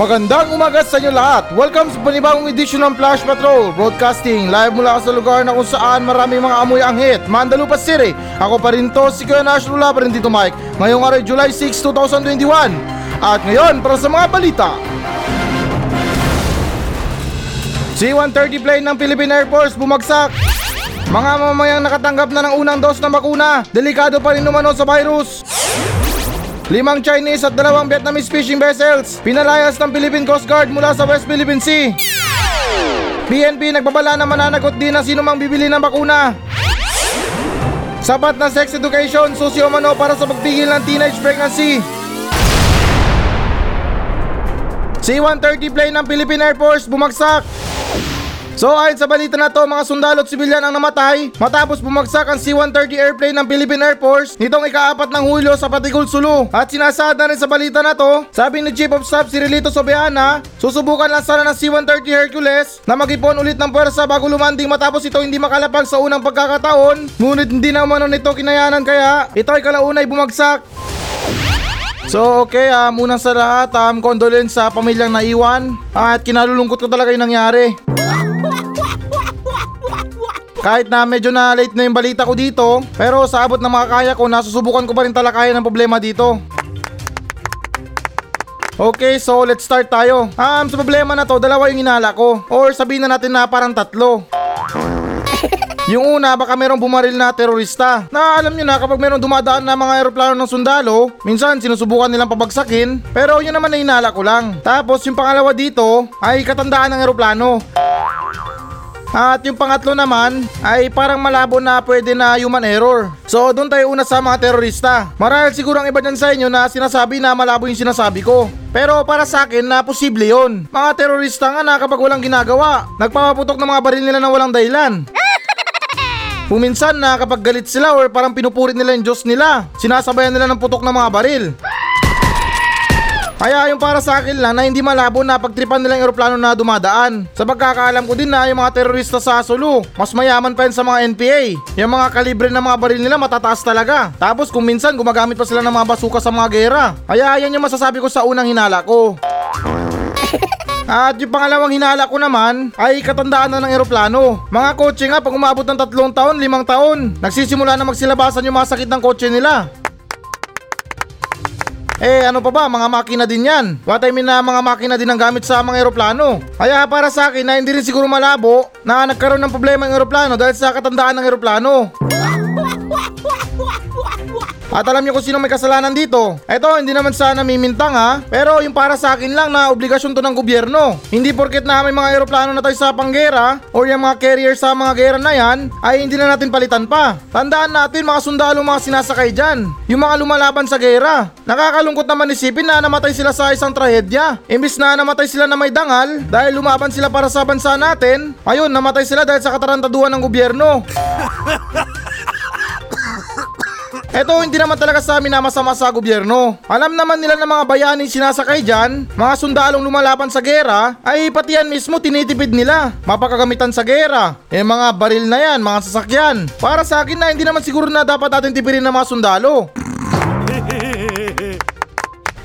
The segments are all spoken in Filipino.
Magandang umaga sa inyo lahat. Welcome sa panibagong edisyon ng Flash Patrol Broadcasting live mula sa lugar na kung saan marami mga amoy anghit, Mandalupa City. Ako pa rin to, si Kuya Nash Lula pa rin dito Mike. Ngayong araw July 6, 2021. At ngayon, para sa mga balita. C-130 plane ng Philippine Air Force bumagsak. Mga mamamayang nakatanggap na ng unang dose ng bakuna, delikado pa rin umano sa virus. Limang Chinese at dalawang Vietnamese fishing vessels pinalayas ng Philippine Coast Guard mula sa West Philippine Sea. PNP nagbabala na mananagot din ng sino mang bibili ng bakuna. Sapat na sex education, susyo mano para sa pagpigil ng teenage pregnancy. C-130 plane ng Philippine Air Force bumagsak. So ayon sa balita na to, mga sundalo at sibilyan ang namatay matapos bumagsak ang C-130 airplane ng Philippine Air Force nitong ikaapat ng Hulyo sa Patigul, Sulu. At sinasaad na rin sa balita na to, sabi ni Chief of Staff si Relito Sobeana, susubukan lang sana ng C-130 Hercules na mag-ipon ulit ng pwersa bago lumanding matapos ito hindi makalapag sa unang pagkakataon. Ngunit hindi na umano nito kinayanan kaya ito ay kalaunay bumagsak. So okay, um, unang sa lahat, um, condolence sa pamilyang naiwan at kinalulungkot ko talaga yung nangyari. Kahit na medyo na late na yung balita ko dito, pero sa abot ng makakaya ko, nasusubukan ko pa rin talakayan ang problema dito. Okay, so let's start tayo. Um, sa problema na to, dalawa yung inala ko. Or sabihin na natin na parang tatlo. Yung una, baka merong bumaril na terorista. Na alam nyo na kapag merong dumadaan na mga aeroplano ng sundalo, minsan sinusubukan nilang pabagsakin, pero yun naman na inala ko lang. Tapos yung pangalawa dito ay katandaan ng aeroplano. At yung pangatlo naman ay parang malabo na pwede na human error. So doon tayo una sa mga terorista. Marahil siguro ang iba dyan sa inyo na sinasabi na malabo yung sinasabi ko. Pero para sa akin na posible yon. Mga terorista nga na kapag walang ginagawa, nagpapaputok ng mga baril nila na walang dahilan. Kuminsan na kapag galit sila or parang pinupurit nila yung Diyos nila, sinasabayan nila ng putok ng mga baril. Kaya yung para sa akin lang na hindi malabo na pagtripan nila yung aeroplano na dumadaan. Sa pagkakaalam ko din na yung mga terorista sa Sulu, mas mayaman pa yun sa mga NPA. Yung mga kalibre ng mga baril nila matataas talaga. Tapos kung minsan gumagamit pa sila ng mga basuka sa mga gera. Kaya yan yung masasabi ko sa unang hinala ko. At yung pangalawang hinala ko naman ay katandaan na ng eroplano. Mga kotse nga pag umabot ng tatlong taon, limang taon, nagsisimula na magsilabasan yung mga sakit ng kotse nila. Eh ano pa ba, mga makina din yan. What I mean na mga makina din ang gamit sa mga eroplano. Kaya para sa akin na hindi rin siguro malabo na nagkaroon ng problema ang eroplano dahil sa katandaan ng eroplano. At alam niyo kung sino may kasalanan dito. Eto, hindi naman sana mimintang ha. Pero yung para sa akin lang na obligasyon to ng gobyerno. Hindi porket na may mga eroplano na tayo sa panggera or yung mga carrier sa mga gera na yan ay hindi na natin palitan pa. Tandaan natin mga sundalo mga sinasakay dyan. Yung mga lumalaban sa gera. Nakakalungkot naman isipin na namatay sila sa isang trahedya. Imbis na namatay sila na may dangal dahil lumaban sila para sa bansa natin, ayun namatay sila dahil sa katarantaduhan ng gobyerno. Eto hindi naman talaga sa amin na masama sa gobyerno. Alam naman nila na mga bayani sinasakay dyan, mga sundalong lumalaban sa gera, ay pati yan mismo tinitipid nila. Mapakagamitan sa gera. Eh mga baril na yan, mga sasakyan. Para sa akin na hindi naman siguro na dapat natin tipirin ng mga sundalo.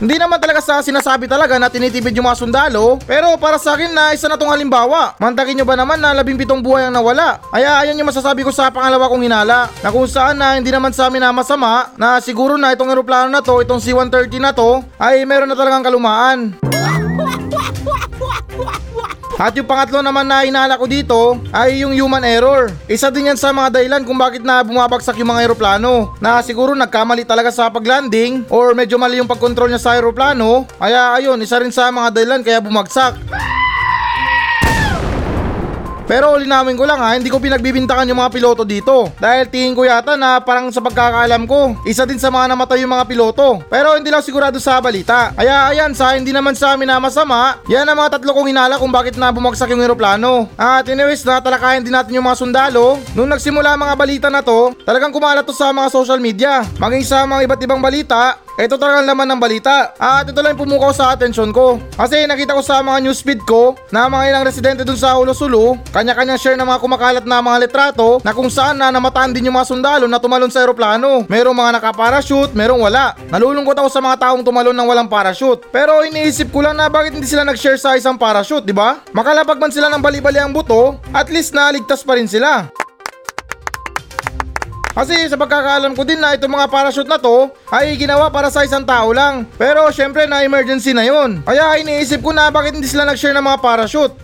Hindi naman talaga sa sinasabi talaga na tinitipid yung mga sundalo, pero para sa akin na isa na tong halimbawa. Mantakin nyo ba naman na labing pitong buhay ang nawala? Kaya ayan yung masasabi ko sa pangalawa kong hinala, na kung saan na hindi naman sa amin na masama, na siguro na itong eroplano na to, itong C-130 na to, ay meron na talagang kalumaan. At yung pangatlo naman na inala ko dito ay yung human error. Isa din yan sa mga dahilan kung bakit na bumabagsak yung mga aeroplano. Na siguro nagkamali talaga sa paglanding or medyo mali yung pagkontrol niya sa aeroplano. Kaya ayun, isa rin sa mga dahilan kaya bumagsak. Pero linawin ko lang ha, hindi ko pinagbibintangan yung mga piloto dito. Dahil tingin ko yata na parang sa pagkakaalam ko, isa din sa mga namatay yung mga piloto. Pero hindi lang sigurado sa balita. Kaya ayan, sa hindi naman sa amin na masama, yan ang mga tatlo kong hinala kung bakit na bumagsak yung eroplano. At anyways, natalakayan din natin yung mga sundalo. Nung nagsimula mga balita na to, talagang kumalat to sa mga social media. Maging sa mga iba't ibang balita, Ito talaga ang laman ng balita. At ito lang pumukaw sa atensyon ko. Kasi nakita ko sa mga newsfeed ko na mga ilang residente dun sa Ulosulu, kanya-kanya share ng mga kumakalat na mga litrato na kung saan na namataan din yung mga sundalo na tumalon sa eroplano. Merong mga nakaparachute, merong wala. Nalulungkot ako sa mga taong tumalon ng walang parachute. Pero iniisip ko lang na bakit hindi sila nag-share sa isang parachute, di ba? Makalapag man sila ng bali-bali ang buto, at least naligtas pa rin sila. Kasi sa pagkakaalam ko din na itong mga parachute na to ay ginawa para sa isang tao lang. Pero syempre na emergency na yon. Kaya iniisip ko na bakit hindi sila nag-share ng mga parachute.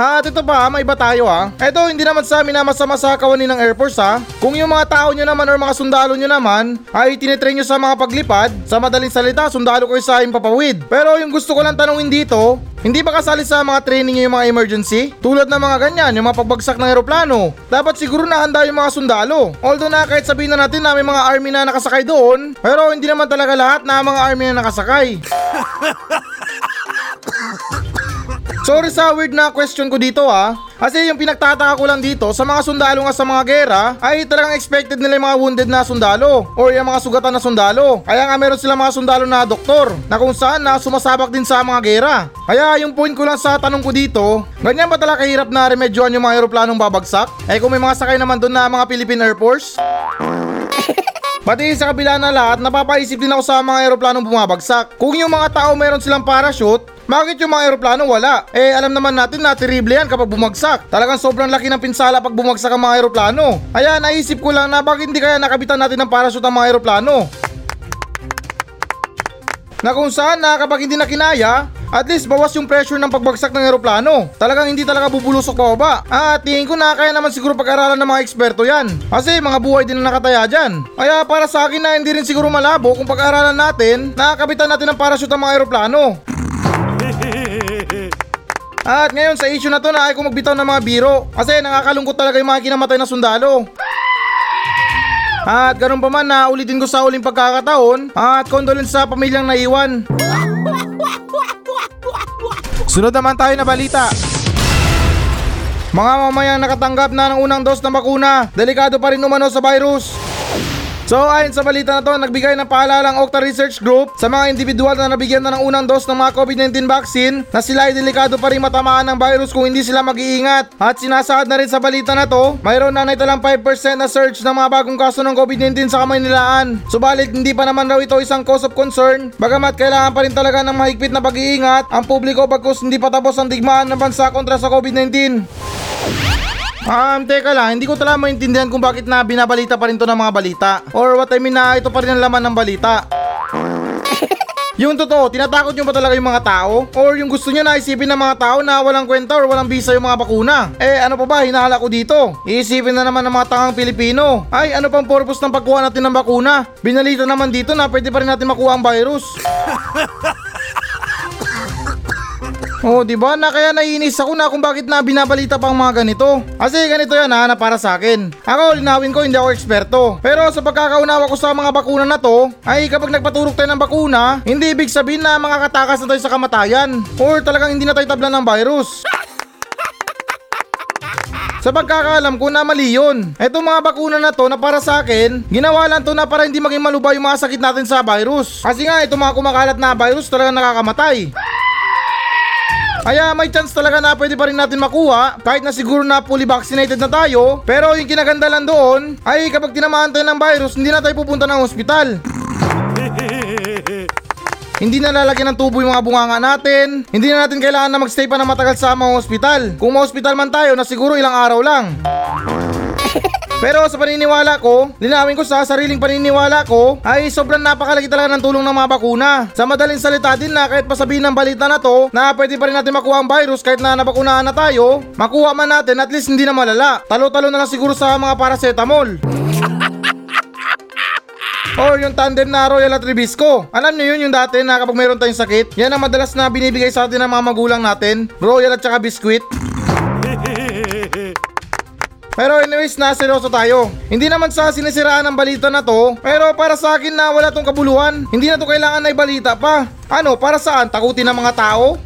At ito pa, may iba tayo ha. Ito, hindi naman sa amin na masama sa kawanin ng Air Force ha. Kung yung mga tao nyo naman or mga sundalo nyo naman ay tinitrain nyo sa mga paglipad, sa madaling salita, sundalo ko sa impapawid. Pero yung gusto ko lang tanungin dito, hindi ba kasali sa mga training nyo yung mga emergency? Tulad ng mga ganyan, yung mga pagbagsak ng eroplano. Dapat siguro na handa yung mga sundalo. Although na kahit sabihin na natin na may mga army na nakasakay doon, pero hindi naman talaga lahat na mga army na nakasakay. Sorry sa weird na question ko dito ha. Kasi yung pinagtataka ko lang dito sa mga sundalo nga sa mga gera ay talagang expected nila yung mga wounded na sundalo or yung mga sugatan na sundalo. Kaya nga meron sila mga sundalo na doktor na kung saan na sumasabak din sa mga gera. Kaya yung point ko lang sa tanong ko dito, ganyan ba talaga kahirap na remedyohan yung mga aeroplanong babagsak? Eh kung may mga sakay naman doon na mga Philippine Air Force? Pati sa kabila na lahat, napapaisip din ako sa mga aeroplanong bumabagsak. Kung yung mga tao meron silang parachute, bakit yung mga aeroplano wala? Eh alam naman natin na terrible yan kapag bumagsak. Talagang sobrang laki ng pinsala pag bumagsak ang mga aeroplano. Kaya naisip ko lang na bakit hindi kaya nakabitan natin ng parachute ang mga aeroplano. Na kung saan na kapag hindi na kinaya, at least bawas yung pressure ng pagbagsak ng eroplano. Talagang hindi talaga bubulusok pa ba? At tingin ko na kaya naman siguro pag-aralan ng mga eksperto yan. Kasi mga buhay din na nakataya dyan. Kaya para sa akin na hindi rin siguro malabo kung pag-aralan natin na kapitan natin ng parachute ang mga eroplano. At ngayon sa issue na to na ay kung magbitaw ng mga biro kasi nakakalungkot talaga yung mga kinamatay na sundalo. At ganun pa man na ulitin ko sa uling pagkakataon at condolence sa pamilyang naiwan. Sunod naman tayo na balita. Mga mamayang nakatanggap na ng unang dose ng bakuna, delikado pa rin umano sa virus. So ayon sa balita na to, nagbigay ng paalalang Okta Research Group sa mga individual na nabigyan na ng unang dose ng mga COVID-19 vaccine na sila ay delikado pa rin matamaan ng virus kung hindi sila mag-iingat. At sinasaad na rin sa balita na to, mayroon na naitalang 5% na surge ng mga bagong kaso ng COVID-19 sa Kamaynilaan. Subalit hindi pa naman raw ito isang cause of concern, bagamat kailangan pa rin talaga ng mahigpit na pag-iingat ang publiko bagkus hindi pa tapos ang digmaan ng bansa kontra sa COVID-19. Um, teka lang, hindi ko talaga maintindihan kung bakit na binabalita pa rin to ng mga balita. Or what I mean na ito pa rin ang laman ng balita. Yung totoo, tinatakot nyo ba talaga yung mga tao? Or yung gusto nyo na isipin ng mga tao na walang kwenta or walang bisa yung mga bakuna? Eh ano pa ba, hinahala ko dito? Iisipin na naman ng mga tangang Pilipino. Ay ano pang purpose ng pagkuha natin ng bakuna? Binalita naman dito na pwede pa rin natin makuha ang virus. Oh, di ba? Na kaya naiinis ako na kung bakit na binabalita pa ang mga ganito. Kasi ganito yan ha, na para sa akin. Ako, linawin ko, hindi ako eksperto. Pero sa pagkakaunawa ko sa mga bakuna na to, ay kapag nagpaturok tayo ng bakuna, hindi ibig sabihin na makakatakas na tayo sa kamatayan. Or talagang hindi na tayo tablan ng virus. Sa pagkakaalam ko na mali yun. Etong mga bakuna na to na para sa akin, ginawa lang to na para hindi maging malubha yung mga sakit natin sa virus. Kasi nga itong mga kumakalat na virus talagang nakakamatay. Kaya may chance talaga na pwede pa rin natin makuha kahit na siguro na fully vaccinated na tayo. Pero yung kinaganda lang doon ay kapag tinamaan tayo ng virus, hindi na tayo pupunta ng ospital. Hindi na lalagyan ng tubo yung mga bunganga natin. Hindi na natin kailangan na magstay pa ng matagal sa mga ospital. Kung ma-hospital man tayo na siguro ilang araw lang. Pero sa paniniwala ko, linawin ko sa sariling paniniwala ko, ay sobrang napakalaki talaga ng tulong ng mga bakuna. Sa madaling salita din na kahit pasabihin ng balita na to, na pwede pa rin natin makuha ang virus kahit na nabakunahan na tayo, makuha man natin at least hindi na malala. Talo-talo na lang siguro sa mga paracetamol. Or yung tandem na Royal at. Alam nyo yun yung dati na kapag mayroon tayong sakit, yan ang madalas na binibigay sa atin ng mga magulang natin. Royal at saka biscuit. Pero anyways, na seryoso tayo. Hindi naman sa sinisiraan ng balita na to, pero para sa akin na wala tong kabuluhan. Hindi na to kailangan na ibalita pa. Ano, para saan? Takutin ng mga tao?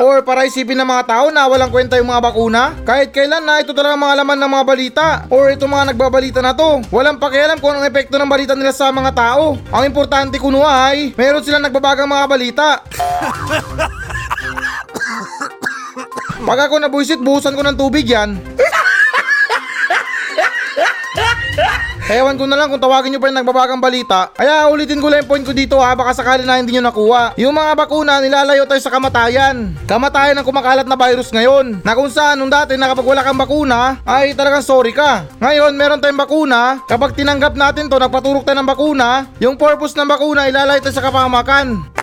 Or para isipin ng mga tao na walang kwenta yung mga bakuna? Kahit kailan na ito talaga mga laman ng mga balita or ito mga nagbabalita na to. Walang pakialam kung anong epekto ng balita nila sa mga tao. Ang importante kuno ay meron silang nagbabagang mga balita. Pag ako nabuisit, buhusan ko ng tubig yan. Ewan ko na lang kung tawagin nyo pa yung nagbabagang balita. Kaya ulitin ko lang yung point ko dito ha, baka sakali na hindi nyo nakuha. Yung mga bakuna, nilalayo tayo sa kamatayan. Kamatayan ang kumakalat na virus ngayon. Na kung saan, nung dati na kapag wala kang bakuna, ay talagang sorry ka. Ngayon, meron tayong bakuna. Kapag tinanggap natin to, nagpaturok tayo ng bakuna, yung purpose ng bakuna, ilalayo tayo sa kapamakan.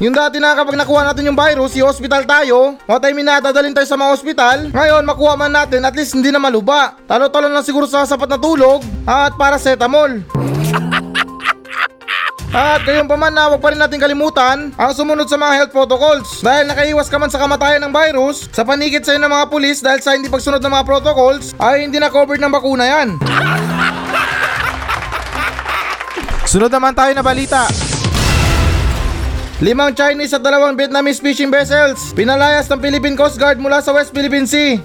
Yung dati na kapag nakuha natin yung virus, yung hospital tayo, what I mean na dadalhin tayo sa mga hospital, ngayon makuha man natin at least hindi na maluba. Talo-talo lang siguro sa sapat na tulog at paracetamol. At gayon pa man na huwag pa rin natin kalimutan ang sumunod sa mga health protocols. Dahil nakaiwas ka man sa kamatayan ng virus, sa panikit sa'yo ng mga pulis dahil sa hindi pagsunod ng mga protocols, ay hindi na covered ng bakuna yan. Sunod naman tayo na balita. Limang Chinese at dalawang Vietnamese fishing vessels pinalayas ng Philippine Coast Guard mula sa West Philippine Sea.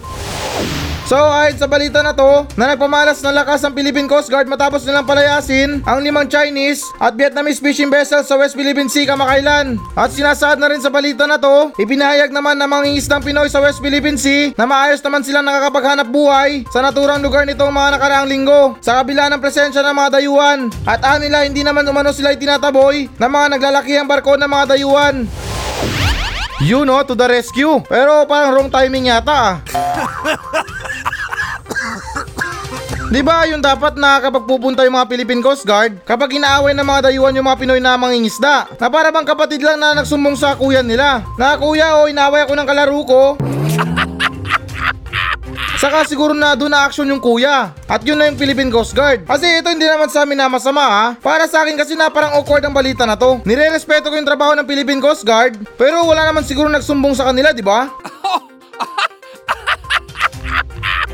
So ayon sa balita na to, na nagpamalas ng lakas ang Philippine Coast Guard matapos nilang palayasin ang limang Chinese at Vietnamese fishing vessels sa West Philippine Sea kamakailan. At sinasaad na rin sa balita na to, ipinahayag naman ng mga isdang Pinoy sa West Philippine Sea na maayos naman silang nakakapaghanap buhay sa naturang lugar nitong mga nakaraang linggo sa kabila ng presensya ng mga dayuhan. At anila hindi naman umano sila itinataboy ng mga naglalakihang barko ng mga dayuhan. You know, to the rescue. Pero parang wrong timing yata ah. Di ba yung dapat na kapag pupunta yung mga Philippine Coast Guard, kapag inaaway ng mga dayuhan yung mga Pinoy na mangingisda, na para bang kapatid lang na nagsumbong sa kuya nila, na kuya o inaway ako ng kalaro ko, Saka siguro na doon na action yung kuya. At yun na yung Philippine Coast Guard. Kasi ito hindi naman sa amin na masama ha. Para sa akin kasi na parang awkward ang balita na to. Nire-respeto ko yung trabaho ng Philippine Coast Guard. Pero wala naman siguro nagsumbong sa kanila, di ba?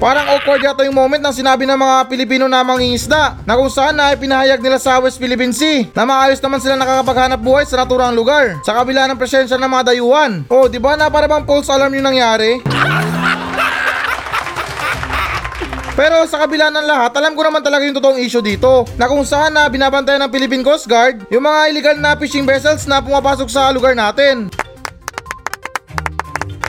Parang awkward yata yung moment nang sinabi ng mga Pilipino na mangingisda na kung saan na ipinahayag nila sa West Philippine Sea na maayos naman sila nakakapaghanap buhay sa naturang lugar sa kabila ng presensya ng mga dayuhan. Oh, di ba na para bang false alarm yung nangyari? Pero sa kabila ng lahat, alam ko naman talaga yung totoong issue dito na kung saan na binabantayan ng Philippine Coast Guard yung mga illegal na fishing vessels na pumapasok sa lugar natin.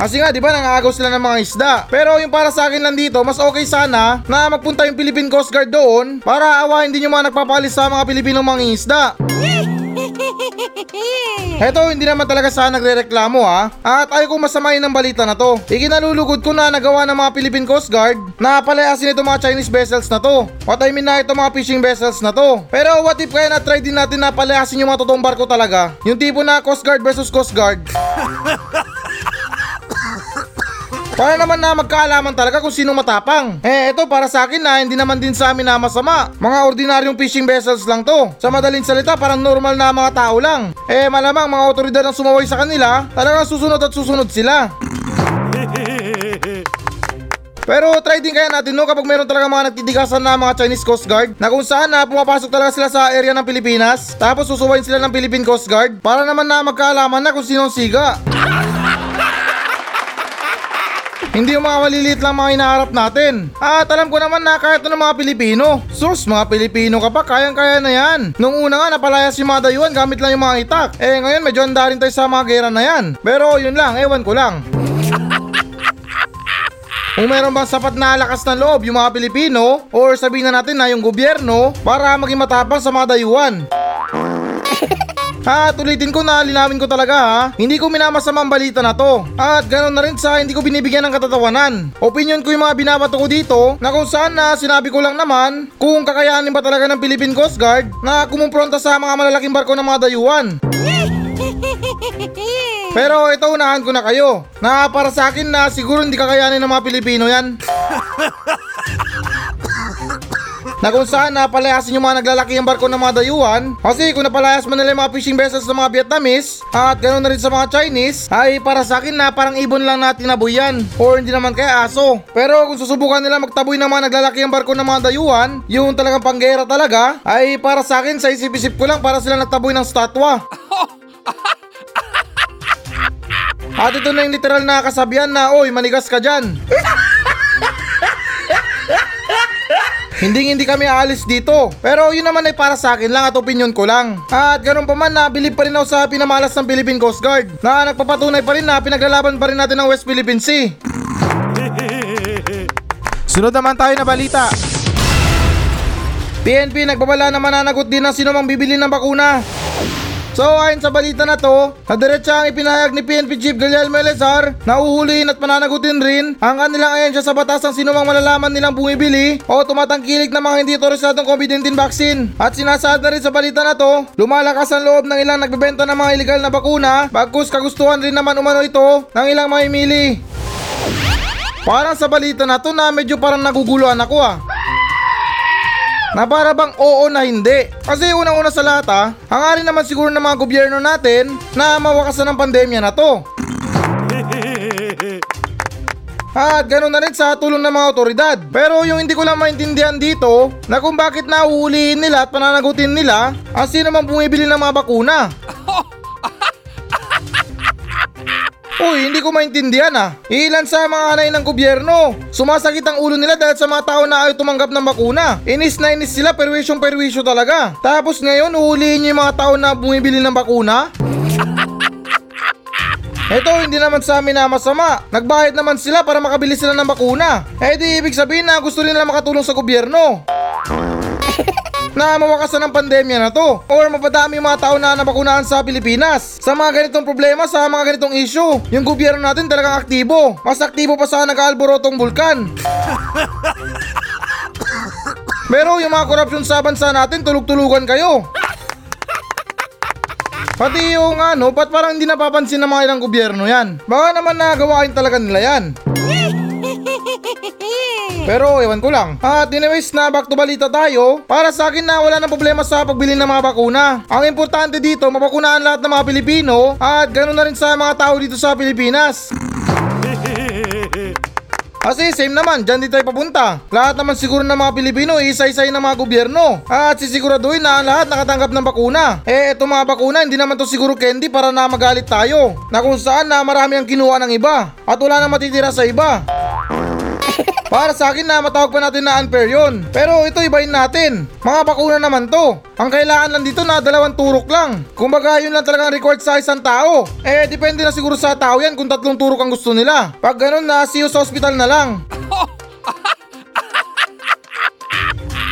Kasi nga, di ba, nangaagaw sila ng mga isda. Pero yung para sa akin lang dito, mas okay sana na magpunta yung Philippine Coast Guard doon para awahin din yung mga nagpapalis sa mga Pilipinong mga isda. Heto, hindi naman talaga sana nagre-reklamo ha. At ayaw kong masamayin ng balita na to. Ikinalulugod ko na nagawa ng mga Philippine Coast Guard na palayasin itong mga Chinese vessels na to. What I mean na itong mga fishing vessels na to. Pero what if kaya na-try din natin na palayasin yung mga totoong barko talaga? Yung tipo na Coast Guard versus Coast Guard. Para naman na magkaalaman talaga kung sino matapang. Eh, ito para sa akin na hindi naman din sa amin na masama. Mga ordinaryong fishing vessels lang to. Sa madaling salita, parang normal na mga tao lang. Eh, malamang mga otoridad ang sumaway sa kanila, talagang susunod at susunod sila. Pero try din kaya natin no kapag meron talaga mga nagtitigasan na mga Chinese Coast Guard na kung saan na pumapasok talaga sila sa area ng Pilipinas tapos susuwayin sila ng Philippine Coast Guard para naman na magkaalaman na kung sino ang siga. Hindi yung mga maliliit lang mga inaharap natin. At alam ko naman na kahit ano mga Pilipino. Sus, mga Pilipino ka pa, kayang-kaya na yan. Nung una nga, napalayas yung mga dayuhan gamit lang yung mga itak. Eh ngayon, medyo handa rin tayo sa mga gera na yan. Pero yun lang, ewan ko lang. Kung meron bang sapat na lakas ng loob yung mga Pilipino or sabihin na natin na yung gobyerno para maging matapang sa mga dayuhan. At ulitin ko na linawin ko talaga ha, hindi ko minamasama ang balita na to. At ganoon na rin sa hindi ko binibigyan ng katatawanan. Opinion ko yung mga binabato ko dito na kung saan na sinabi ko lang naman kung kakayanin ba talaga ng Philippine Coast Guard na kumumpronta sa mga malalaking barko ng mga dayuhan. Pero ito unahan ko na kayo na para sa akin na siguro hindi kakayanin ng mga Pilipino yan. na kung saan napalayasin yung mga naglalaki ang barko ng mga dayuhan. Kasi kung napalayas man nila yung mga fishing vessels ng mga Vietnamese at ganoon na rin sa mga Chinese ay para sa akin na parang ibon lang natin naboy yan or hindi naman kaya aso. Pero kung susubukan nila magtaboy ng mga naglalaki ang barko ng mga dayuhan yung talagang panggera talaga ay para sa akin sa isip-isip ko lang para sila nagtaboy ng statwa. At ito na yung literal na kasabihan na, oy, manigas ka dyan. Hindi hindi kami aalis dito. Pero yun naman ay para sa akin lang at opinion ko lang. At ganun pa man na bilib pa rin ako sa pinamalas ng Philippine Coast Guard. Na nagpapatunay pa rin na pinaglalaban pa rin natin ang West Philippine Sea. Sunod naman tayo na balita. PNP nagbabala na mananagot din ng sino mang bibili ng bakuna. So ayon sa balita na to, na diretsa ang ipinahayag ni PNP Chief Guillermo Elezar na uhulihin at pananagutin rin ang kanilang ayan sa batas ng sino mang malalaman nilang bumibili o tumatangkilik ng mga hindi otorisadong COVID-19 vaccine. At sinasaad na rin sa balita na to, lumalakas ang loob ng ilang nagbebenta ng mga illegal na bakuna bagkus kagustuhan rin naman umano ito ng ilang mamimili. Parang sa balita na to na medyo parang naguguluhan ako ah. Na para bang oo na hindi. Kasi unang-una sa lahat ah, hangarin naman siguro ng mga gobyerno natin na mawakasan ng pandemya na to. At ganoon na rin sa tulong ng mga otoridad. Pero yung hindi ko lang maintindihan dito na kung bakit nauulihin nila at pananagutin nila ang sino man bumibili ng mga bakuna. Uy, hindi ko maintindihan ah. Ilan sa mga anay ng gobyerno. Sumasakit ang ulo nila dahil sa mga tao na ayaw tumanggap ng bakuna. Inis na inis sila, perwisyong perwisyo talaga. Tapos ngayon, uhulihin niyo yung mga tao na bumibili ng bakuna? Ito, hindi naman sa amin na masama. Nagbayad naman sila para makabili sila ng bakuna. Eh di ibig sabihin na gusto nila makatulong sa gobyerno na mawakasan ng pandemya na to or mapadami yung mga tao na nabakunahan sa Pilipinas. Sa mga ganitong problema, sa mga ganitong issue, yung gobyerno natin talagang aktibo. Mas aktibo pa sa nag-aalborotong bulkan. Pero yung mga korupsyon sa bansa natin, tulog-tulugan kayo. Pati yung ano, ba't parang hindi napapansin ng mga ilang gobyerno yan? Baka naman nagawain talaga nila yan. Pero ewan ko lang. At anyways na back to balita tayo. Para sa akin na wala nang problema sa pagbili ng mga bakuna. Ang importante dito, mabakunahan lahat ng mga Pilipino at ganoon na rin sa mga tao dito sa Pilipinas. Kasi same naman, dyan din tayo papunta. Lahat naman siguro ng mga Pilipino, isa-isay ng mga gobyerno. At sisiguraduhin na lahat nakatanggap ng bakuna. Eh, itong mga bakuna, hindi naman to siguro candy para na magalit tayo. Na kung saan na marami ang kinuha ng iba. At wala na matitira sa iba. Para sa akin na matawag pa natin na unfair yun. Pero ito ibahin natin. Mga bakuna naman to. Ang kailangan lang dito na dalawang turok lang. Kumbaga yun lang talagang required sa isang tao. Eh depende na siguro sa tao yan kung tatlong turok ang gusto nila. Pag ganun na see you sa hospital na lang.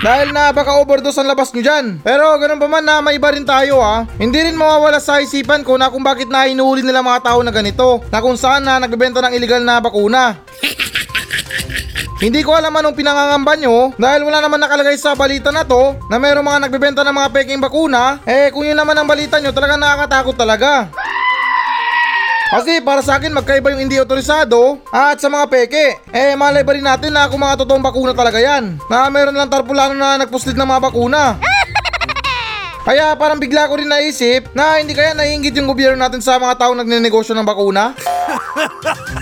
Dahil na baka overdose ang labas nyo dyan. Pero ganun pa man na may iba rin tayo ha. Hindi rin mawawala sa isipan ko na kung bakit na inuuli nila mga tao na ganito. Na kung saan na nagbebenta ng illegal na bakuna. Hindi ko alam anong pinangangamba nyo dahil wala naman nakalagay sa balita na to na mayroong mga nagbebenta ng mga peking bakuna. Eh kung yun naman ang balita nyo talaga nakakatakot talaga. Kasi para sa akin magkaiba yung hindi otorisado at sa mga peke. Eh malay ba rin natin na kung mga totoong bakuna talaga yan. Na meron lang tarpulano na nagpuslit ng mga bakuna. Kaya parang bigla ko rin naisip na hindi kaya naiingit yung gobyerno natin sa mga taong nagnenegosyo ng bakuna.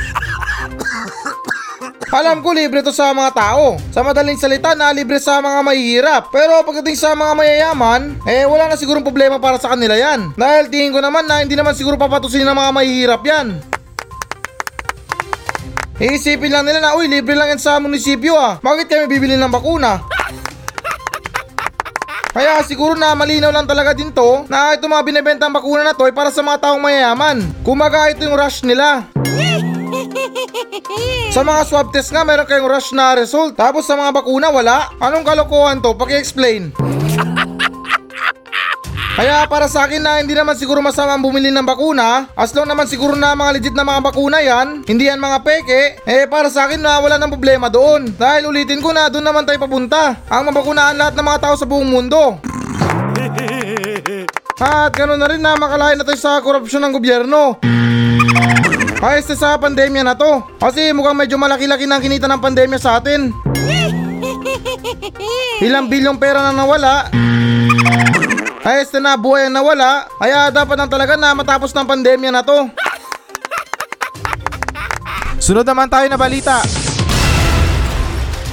Alam ko libre to sa mga tao. Sa madaling salita na libre sa mga mahihirap. Pero pagdating sa mga mayayaman, eh wala na sigurong problema para sa kanila yan. Dahil tingin ko naman na hindi naman siguro papatusin ng mga mahihirap yan. Iisipin lang nila na, uy, libre lang yan sa munisipyo ah. Bakit kami bibili ng bakuna? Kaya siguro na malinaw lang talaga din to na itong mga binibentang bakuna na to ay para sa mga taong mayayaman. Kumaga ito yung rush nila. Sa mga swab test nga, meron kayong rush na result. Tapos sa mga bakuna, wala. Anong kalokohan to? Paki-explain. Kaya para sa akin na hindi naman siguro masama ang bumili ng bakuna, as long naman siguro na mga legit na mga bakuna yan, hindi yan mga peke, eh para sa akin na wala nang problema doon. Dahil ulitin ko na doon naman tayo papunta. Ang mabakunaan lahat ng mga tao sa buong mundo. At ganoon na rin na makalain na tayo sa korupsyon ng gobyerno. Ayos na sa pandemya na to. Kasi mukhang medyo malaki-laki na ang kinita ng pandemya sa atin. Ilang bilyong pera na nawala. Ayos na na buhay ang nawala. Kaya dapat lang talaga na matapos ng pandemya na to. Sunod naman tayo na balita.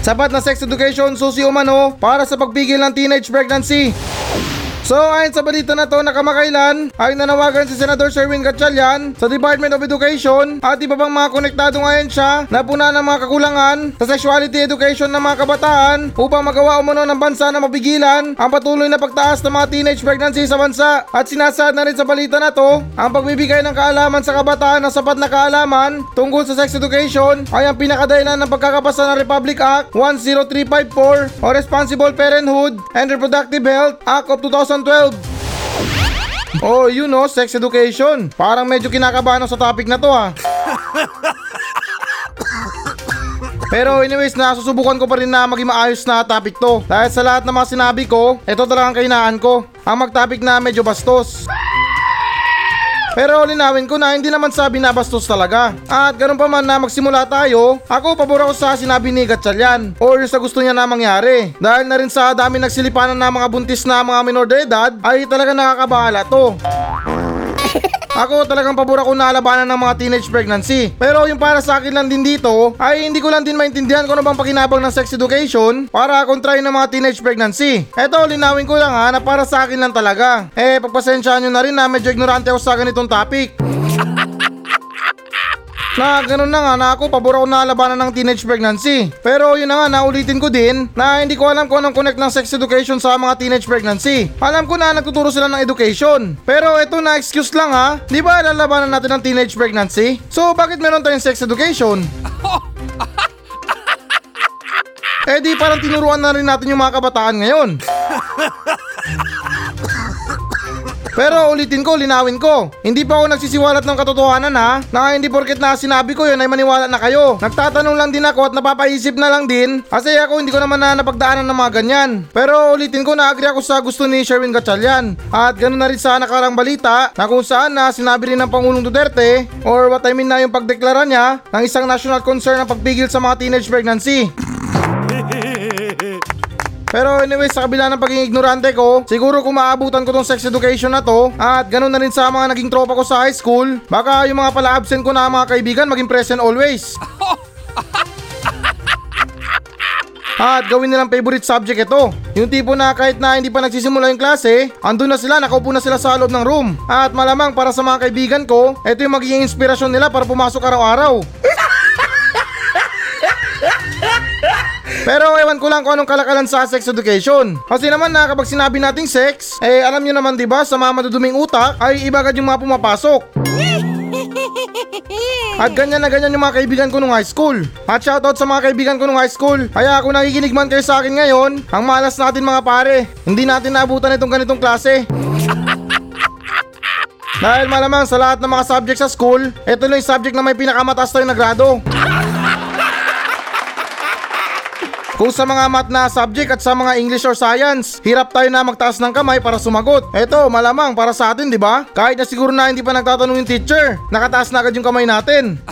Sapat na sex education susi umano para sa pagpigil ng teenage pregnancy. So ayon sa balita na to na kamakailan ay nanawagan si Senador Sherwin Gatchalian sa Department of Education at iba pang mga konektado ngayon siya na puna ng mga kakulangan sa sexuality education ng mga kabataan upang magawa umano ng bansa na mapigilan ang patuloy na pagtaas ng mga teenage pregnancy sa bansa. At sinasaad na rin sa balita na to ang pagbibigay ng kaalaman sa kabataan ng sapat na kaalaman tungkol sa sex education ay ang pinakadahilan ng pagkakapasa ng Republic Act 10354 o Responsible Parenthood and Reproductive Health Act of 2012 Oh, you know, sex education. Parang medyo kinakabahan ako sa topic na to ah. Pero anyways, nasusubukan ko pa rin na maging maayos na topic to. Dahil sa lahat ng mga sinabi ko, ito talaga ang kainaan ko. Ang mag-topic na medyo bastos. Pero linawin ko na hindi naman sabi na bastos talaga. At ganun pa man na magsimula tayo, ako pabor ako sa sinabi ni Gatchalian or sa gusto niya na mangyari. Dahil na rin sa dami nagsilipanan na mga buntis na mga minor de edad ay talaga nakakabahala to. Ako talagang pabor ako na labanan ng mga teenage pregnancy. Pero yung para sa akin lang din dito, ay hindi ko lang din maintindihan kung ano bang pakinabang ng sex education para kontrahin ng mga teenage pregnancy. Eto, linawin ko lang ha na para sa akin lang talaga. Eh, pagpasensyahan nyo na rin na medyo ignorante ako sa ganitong topic. Na ganun na nga na ako pabor ako na labanan ng teenage pregnancy. Pero yun na nga naulitin ko din na hindi ko alam kung anong connect ng sex education sa mga teenage pregnancy. Alam ko na nagtuturo sila ng education. Pero ito na excuse lang ha. Di ba lalabanan natin ng teenage pregnancy? So bakit meron tayong sex education? Eh di parang tinuruan na rin natin yung mga kabataan ngayon. Pero ulitin ko, linawin ko. Hindi pa ako nagsisiwalat ng katotohanan ha, na hindi porket na sinabi ko yun ay maniwala na kayo. Nagtatanong lang din ako at napapaisip na lang din kasi ako hindi ko naman na napagdaanan ng mga ganyan. Pero ulitin ko na agree ako sa gusto ni Sherwin Gatchalian. At ganun na rin sa nakarang balita na kung saan na sinabi rin ng Pangulong Duterte or what I mean na yung pagdeklara niya ng isang national concern ng pagpigil sa mga teenage pregnancy. Pero anyway, sa kabila ng pagiging ignorante ko, siguro kung maabutan ko tong sex education na to, at ganun na rin sa mga naging tropa ko sa high school, baka yung mga pala absent ko na mga kaibigan maging present always. At gawin nilang favorite subject ito. Yung tipo na kahit na hindi pa nagsisimula yung klase, andun na sila, nakaupo na sila sa loob ng room. At malamang para sa mga kaibigan ko, ito yung magiging inspirasyon nila para pumasok araw-araw. Pero ewan ko lang kung anong kalakalan sa sex education. Kasi naman na kapag sinabi nating sex, eh alam nyo naman 'di ba sa mga maduduming utak ay iba agad yung mga pumapasok. At ganyan na ganyan yung mga kaibigan ko nung high school. At shoutout sa mga kaibigan ko nung high school. Kaya kung nakikinig man kayo sa akin ngayon, ang malas natin mga pare. Hindi natin naabutan itong ganitong klase. Dahil malamang sa lahat ng mga subject sa school, ito lang yung subject na may pinakamataas tayo na Kung sa mga math na subject at sa mga English or Science, hirap tayo na magtaas ng kamay para sumagot. Eto, malamang para sa atin, di ba? Kahit na siguro na hindi pa nagtatanong yung teacher, nakataas na agad yung kamay natin.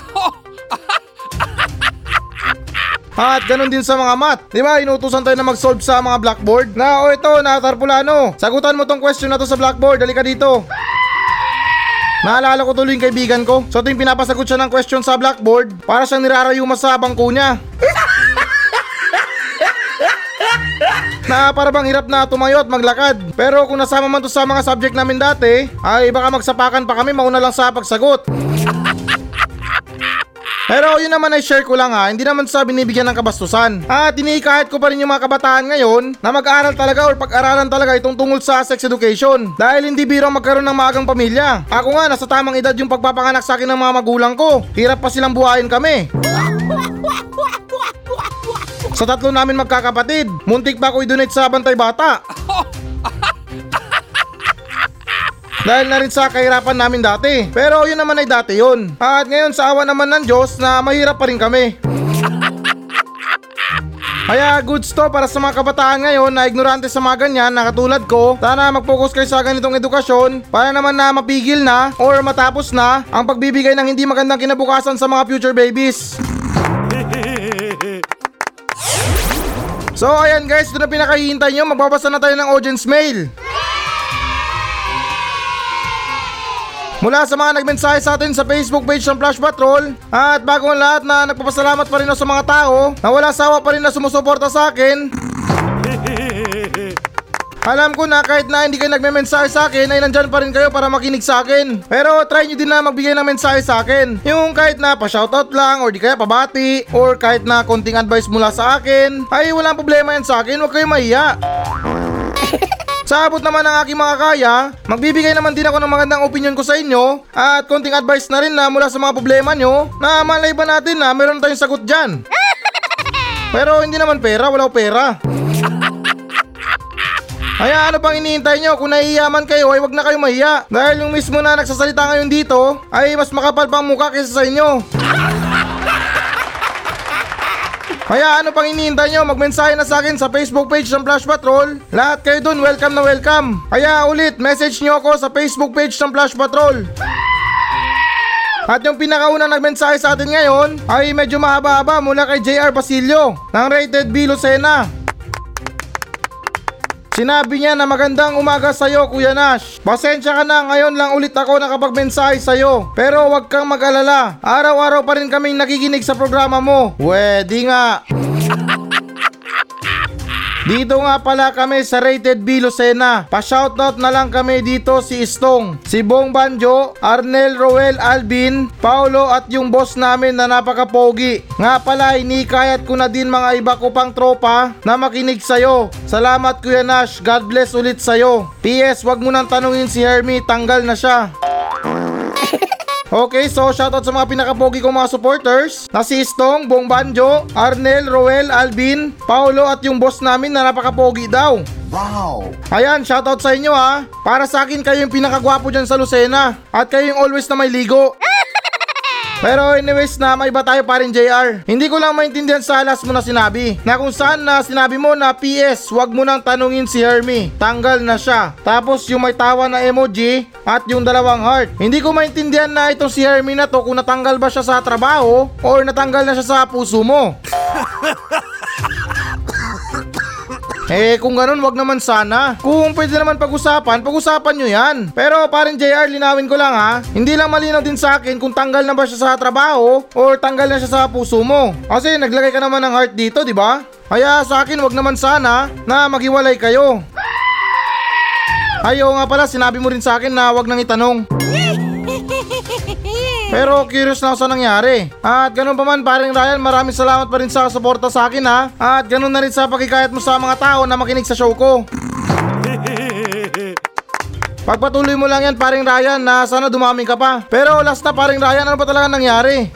At ganun din sa mga math. Di ba, inutusan tayo na mag-solve sa mga blackboard. Na, o ito, na Tarpulano. Sagutan mo tong question na to sa blackboard. Dali ka dito. Naalala ko tuloy yung kaibigan ko. So tuwing pinapasagot siya ng question sa blackboard, para siyang nirarayuma sa bangko niya. na para bang hirap na tumayo at maglakad. Pero kung nasama man to sa mga subject namin dati, ay baka magsapakan pa kami mauna lang sa pagsagot. Pero yun naman ay share ko lang ha, hindi naman sa binibigyan ng kabastusan. At iniikahit ko pa rin yung mga kabataan ngayon na mag-aral talaga or pag-aralan talaga itong tungkol sa sex education. Dahil hindi biro magkaroon ng maagang pamilya. Ako nga, nasa tamang edad yung pagpapanganak sa akin ng mga magulang ko. Hirap pa silang buhayin kami. Sa tatlo namin magkakapatid, muntik pa ako i-donate sa bantay bata. Dahil na rin sa kahirapan namin dati. Pero yun naman ay dati yun. At ngayon sa awa naman ng Diyos na mahirap pa rin kami. Kaya goods to para sa mga kabataan ngayon na ignorante sa mga ganyan na katulad ko. Sana mag-focus kayo sa ganitong edukasyon para naman na mapigil na or matapos na ang pagbibigay ng hindi magandang kinabukasan sa mga future babies. So ayan guys, ito na pinakahihintay nyo. Magbabasa na tayo ng audience mail. Mula sa mga nagmensahe sa atin sa Facebook page ng Flash Patrol at bago ang lahat na nagpapasalamat pa rin ako sa mga tao na wala sawa pa rin na sumusuporta sa akin Alam ko na kahit na hindi kayo nagme-mensahe sa akin ay nandyan pa rin kayo para makinig sa akin. Pero try nyo din na magbigay ng mensahe sa akin. Yung kahit na pa-shoutout lang or di kaya pabati or kahit na konting advice mula sa akin ay walang problema yan sa akin. Huwag kayo mahiya. Sa abot naman ng aking mga kaya, magbibigay naman din ako ng magandang opinion ko sa inyo at konting advice na rin na mula sa mga problema nyo na malay ba natin na meron tayong sagot dyan. Pero hindi naman pera, wala pera. Kaya ano pang iniintay nyo? Kung naiyaman kayo ay wag na kayo mahiya. Dahil yung mismo na nagsasalita ngayon dito ay mas makapal pang mukha kaysa sa inyo. Kaya ano pang iniintay nyo? Magmensahe na sa akin sa Facebook page ng Flash Patrol. Lahat kayo dun, welcome na welcome. Kaya ulit, message nyo ako sa Facebook page ng Flash Patrol. At yung pinakaunang nagmensahe sa atin ngayon ay medyo mahaba-haba mula kay JR Basilio ng Rated B Lucena. Sinabi niya na magandang umaga sa'yo Kuya Nash. Pasensya ka na ngayon lang ulit ako nakapagmensahe sa'yo. Pero huwag kang mag-alala. Araw-araw pa rin kaming nakikinig sa programa mo. Pwede nga. Dito nga pala kami sa Rated B Lucena. Pa-shoutout na lang kami dito si Istong, si Bong Banjo, Arnel Roel Albin, Paulo at yung boss namin na napaka-pogi. Nga pala, inikayat ko na din mga iba ko pang tropa na makinig sa'yo. Salamat Kuya Nash, God bless ulit sa'yo. PS, wag mo nang tanungin si Hermie, tanggal na siya. Okay, so shoutout sa mga pinakapogi kong mga supporters na si Istong, Bong Banjo, Arnel, Roel, Alvin, Paulo at yung boss namin na napakapogi daw. Wow! Ayan, shoutout sa inyo ha. Para sa akin kayo yung pinakagwapo dyan sa Lucena at kayo yung always na may ligo. Pero anyways na may iba tayo pa rin JR. Hindi ko lang maintindihan sa last mo na sinabi. Na kung saan na sinabi mo na PS, wag mo nang tanungin si Hermie. Tanggal na siya. Tapos yung may tawa na emoji at yung dalawang heart. Hindi ko maintindihan na itong si Hermie na to kung natanggal ba siya sa trabaho or natanggal na siya sa puso mo. Eh kung ganun wag naman sana. Kung pwede naman pag-usapan, pag-usapan nyo yan. Pero parin JR, linawin ko lang ha. Hindi lang malinaw din sa akin kung tanggal na ba siya sa trabaho or tanggal na siya sa puso mo. Kasi naglagay ka naman ng heart dito, di ba? Kaya sa akin wag naman sana na maghiwalay kayo. Ayaw nga pala, sinabi mo rin sa akin na wag nang itanong. Pero curious na ako sa nangyari. At ganun pa man paring Ryan, maraming salamat pa rin sa suporta sa akin ha. At ganun na rin sa pagkikayat mo sa mga tao na makinig sa show ko. Pagpatuloy mo lang yan paring Ryan na sana dumami ka pa. Pero last na paring Ryan, ano ba talaga nangyari?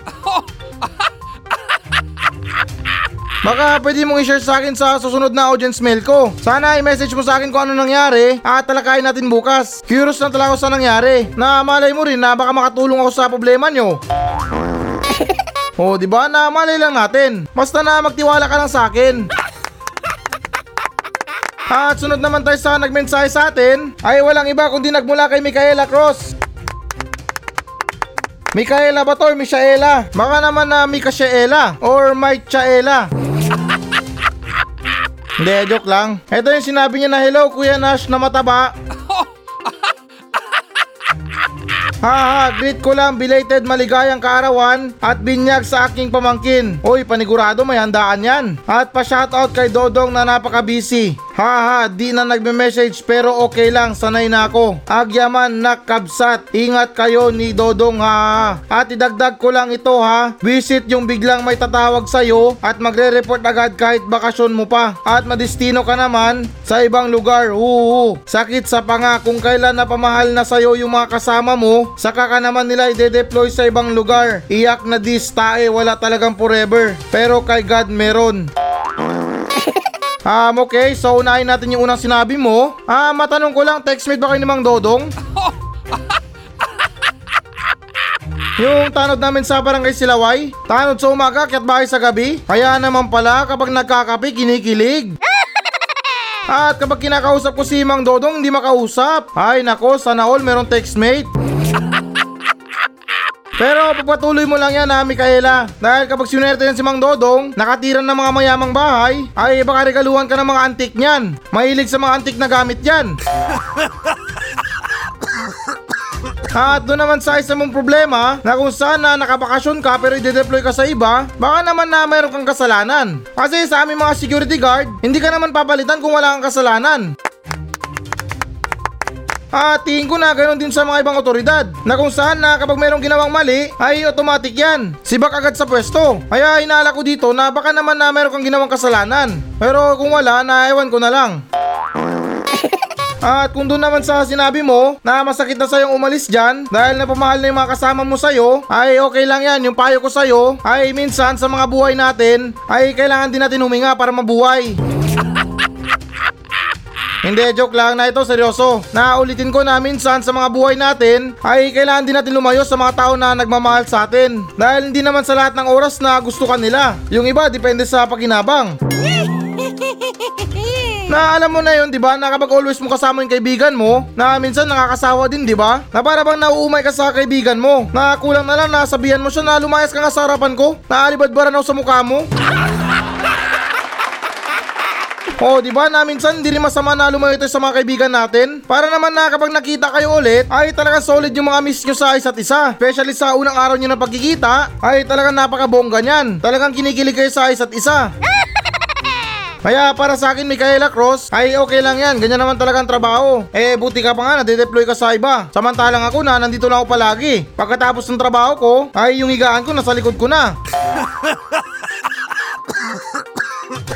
Baka pwede mong i-share sa akin sa susunod na audience mail ko. Sana i-message mo sa akin kung ano nangyari at talakayin natin bukas. Curious na talaga ako sa nangyari. Na malay mo rin na baka makatulong ako sa problema nyo. oh, di ba? Na malay lang natin. Basta na magtiwala ka lang sa akin. At sunod naman tayo sa nagmensahe sa atin ay walang iba kundi nagmula kay Micaela Cross. Micaela ba to or Michaela? Baka naman na Micaela or Michaela. Hindi, joke lang. Ito yung sinabi niya na hello Kuya Nash na mataba. Haha, greet ko lang belated maligayang kaarawan at binyag sa aking pamangkin. Uy, panigurado may handaan yan. At pa-shoutout kay Dodong na napaka-busy. Haha, di na nagme-message pero okay lang, sanay na ako. Agyaman nakabsat. Ingat kayo ni Dodong ha. At idagdag ko lang ito ha. Visit yung biglang may tatawag sa'yo at magre-report agad kahit bakasyon mo pa. At madistino ka naman sa ibang lugar. Oo, sakit sa panga kung kailan napamahal na sa'yo yung mga kasama mo. Saka ka naman nila ide-deploy sa ibang lugar. Iyak na dis tae, wala talagang forever. Pero kay God meron. Um, okay, so unahin natin yung unang sinabi mo. Ah, matanong ko lang, textmate ba kayo ni Mang Dodong? yung tanod namin sa barangay Silaway, tanod sa umaga, ka't bahay sa gabi. Kaya naman pala, kapag nagkakape, kinikilig. At kapag kinakausap ko si Mang Dodong, hindi makausap. Ay nako, sana all merong textmate. Pero pagpatuloy mo lang yan ha, Mikaela. Dahil kapag sinwerte yan si Mang Dodong, nakatiran ng mga mayamang bahay, ay baka regaluhan ka ng mga antik niyan. Mahilig sa mga antik na gamit yan. At doon naman sa isa mong problema na kung saan na nakabakasyon ka pero i-deploy ka sa iba, baka naman na mayroon kang kasalanan. Kasi sa aming mga security guard, hindi ka naman papalitan kung wala kang kasalanan. At tingin ko na ganoon din sa mga ibang otoridad na kung saan na kapag merong ginawang mali ay automatic yan. Sibak agad sa pwesto. Kaya hinala ko dito na baka naman na meron kang ginawang kasalanan. Pero kung wala na ewan ko na lang. At kung doon naman sa sinabi mo na masakit na sa'yong umalis dyan dahil napamahal na yung mga kasama mo sa'yo, ay okay lang yan. Yung payo ko sa'yo ay minsan sa mga buhay natin ay kailangan din natin huminga para mabuhay. Hindi, joke lang na ito, seryoso. Naulitin ko na minsan sa mga buhay natin ay kailangan din natin lumayo sa mga tao na nagmamahal sa atin. Dahil hindi naman sa lahat ng oras na gusto ka nila. Yung iba, depende sa paginabang. Na alam mo na yun, di ba? Na kapag always mo kasama yung kaibigan mo, na minsan nakakasawa din, di ba? Na para bang nauumay ka sa kaibigan mo. Na kulang na lang na sabihan mo siya na lumayas ka nga sa harapan ko. Na alibadbaran ako sa mukha mo. Oh, di ba na minsan hindi rin masama na lumayo tayo sa mga kaibigan natin? Para naman na kapag nakita kayo ulit, ay talagang solid yung mga miss nyo sa isa't isa. Especially sa unang araw nyo na pagkikita, ay talagang napakabongga niyan. Talagang kinikilig kayo sa isa't isa. Kaya para sa akin, Micaela Cross, ay okay lang yan. Ganyan naman talaga ang trabaho. Eh, buti ka pa nga, nade-deploy ka sa iba. Samantalang ako na, nandito lang ako palagi. Pagkatapos ng trabaho ko, ay yung higaan ko nasa likod ko na.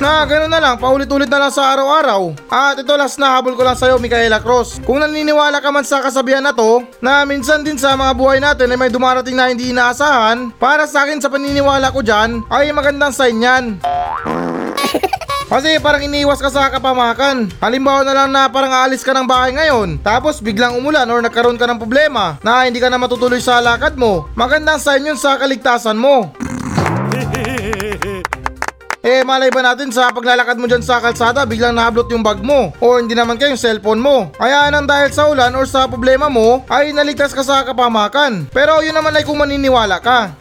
Na gano'n na lang, paulit-ulit na lang sa araw-araw. At ito last na habol ko lang sa'yo, Micaela Cross. Kung naniniwala ka man sa kasabihan na to, na minsan din sa mga buhay natin ay may dumarating na hindi inaasahan, para sa akin sa paniniwala ko dyan, ay magandang sign yan. Kasi parang iniiwas ka sa kapamakan. Halimbawa na lang na parang aalis ka ng bahay ngayon, tapos biglang umulan or nagkaroon ka ng problema na hindi ka na matutuloy sa lakad mo. Magandang sign yun sa kaligtasan mo. Eh malay ba natin sa paglalakad mo dyan sa kalsada biglang nahablot yung bag mo o hindi naman kayo yung cellphone mo. Kaya nang dahil sa ulan or sa problema mo ay naligtas ka sa kapamakan. Pero yun naman ay kung maniniwala ka.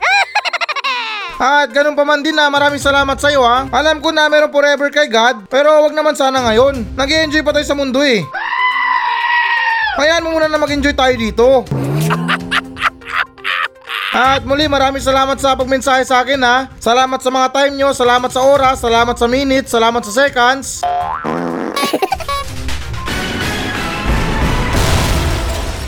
At ganun pa man din na maraming salamat sa iyo ha. Alam ko na meron forever kay God pero wag naman sana ngayon. nag enjoy pa tayo sa mundo eh. Hayaan mo muna na mag-enjoy tayo dito. At muli maraming salamat sa pagmensahe sa akin ha. Salamat sa mga time nyo, salamat sa oras, salamat sa minutes, salamat sa seconds.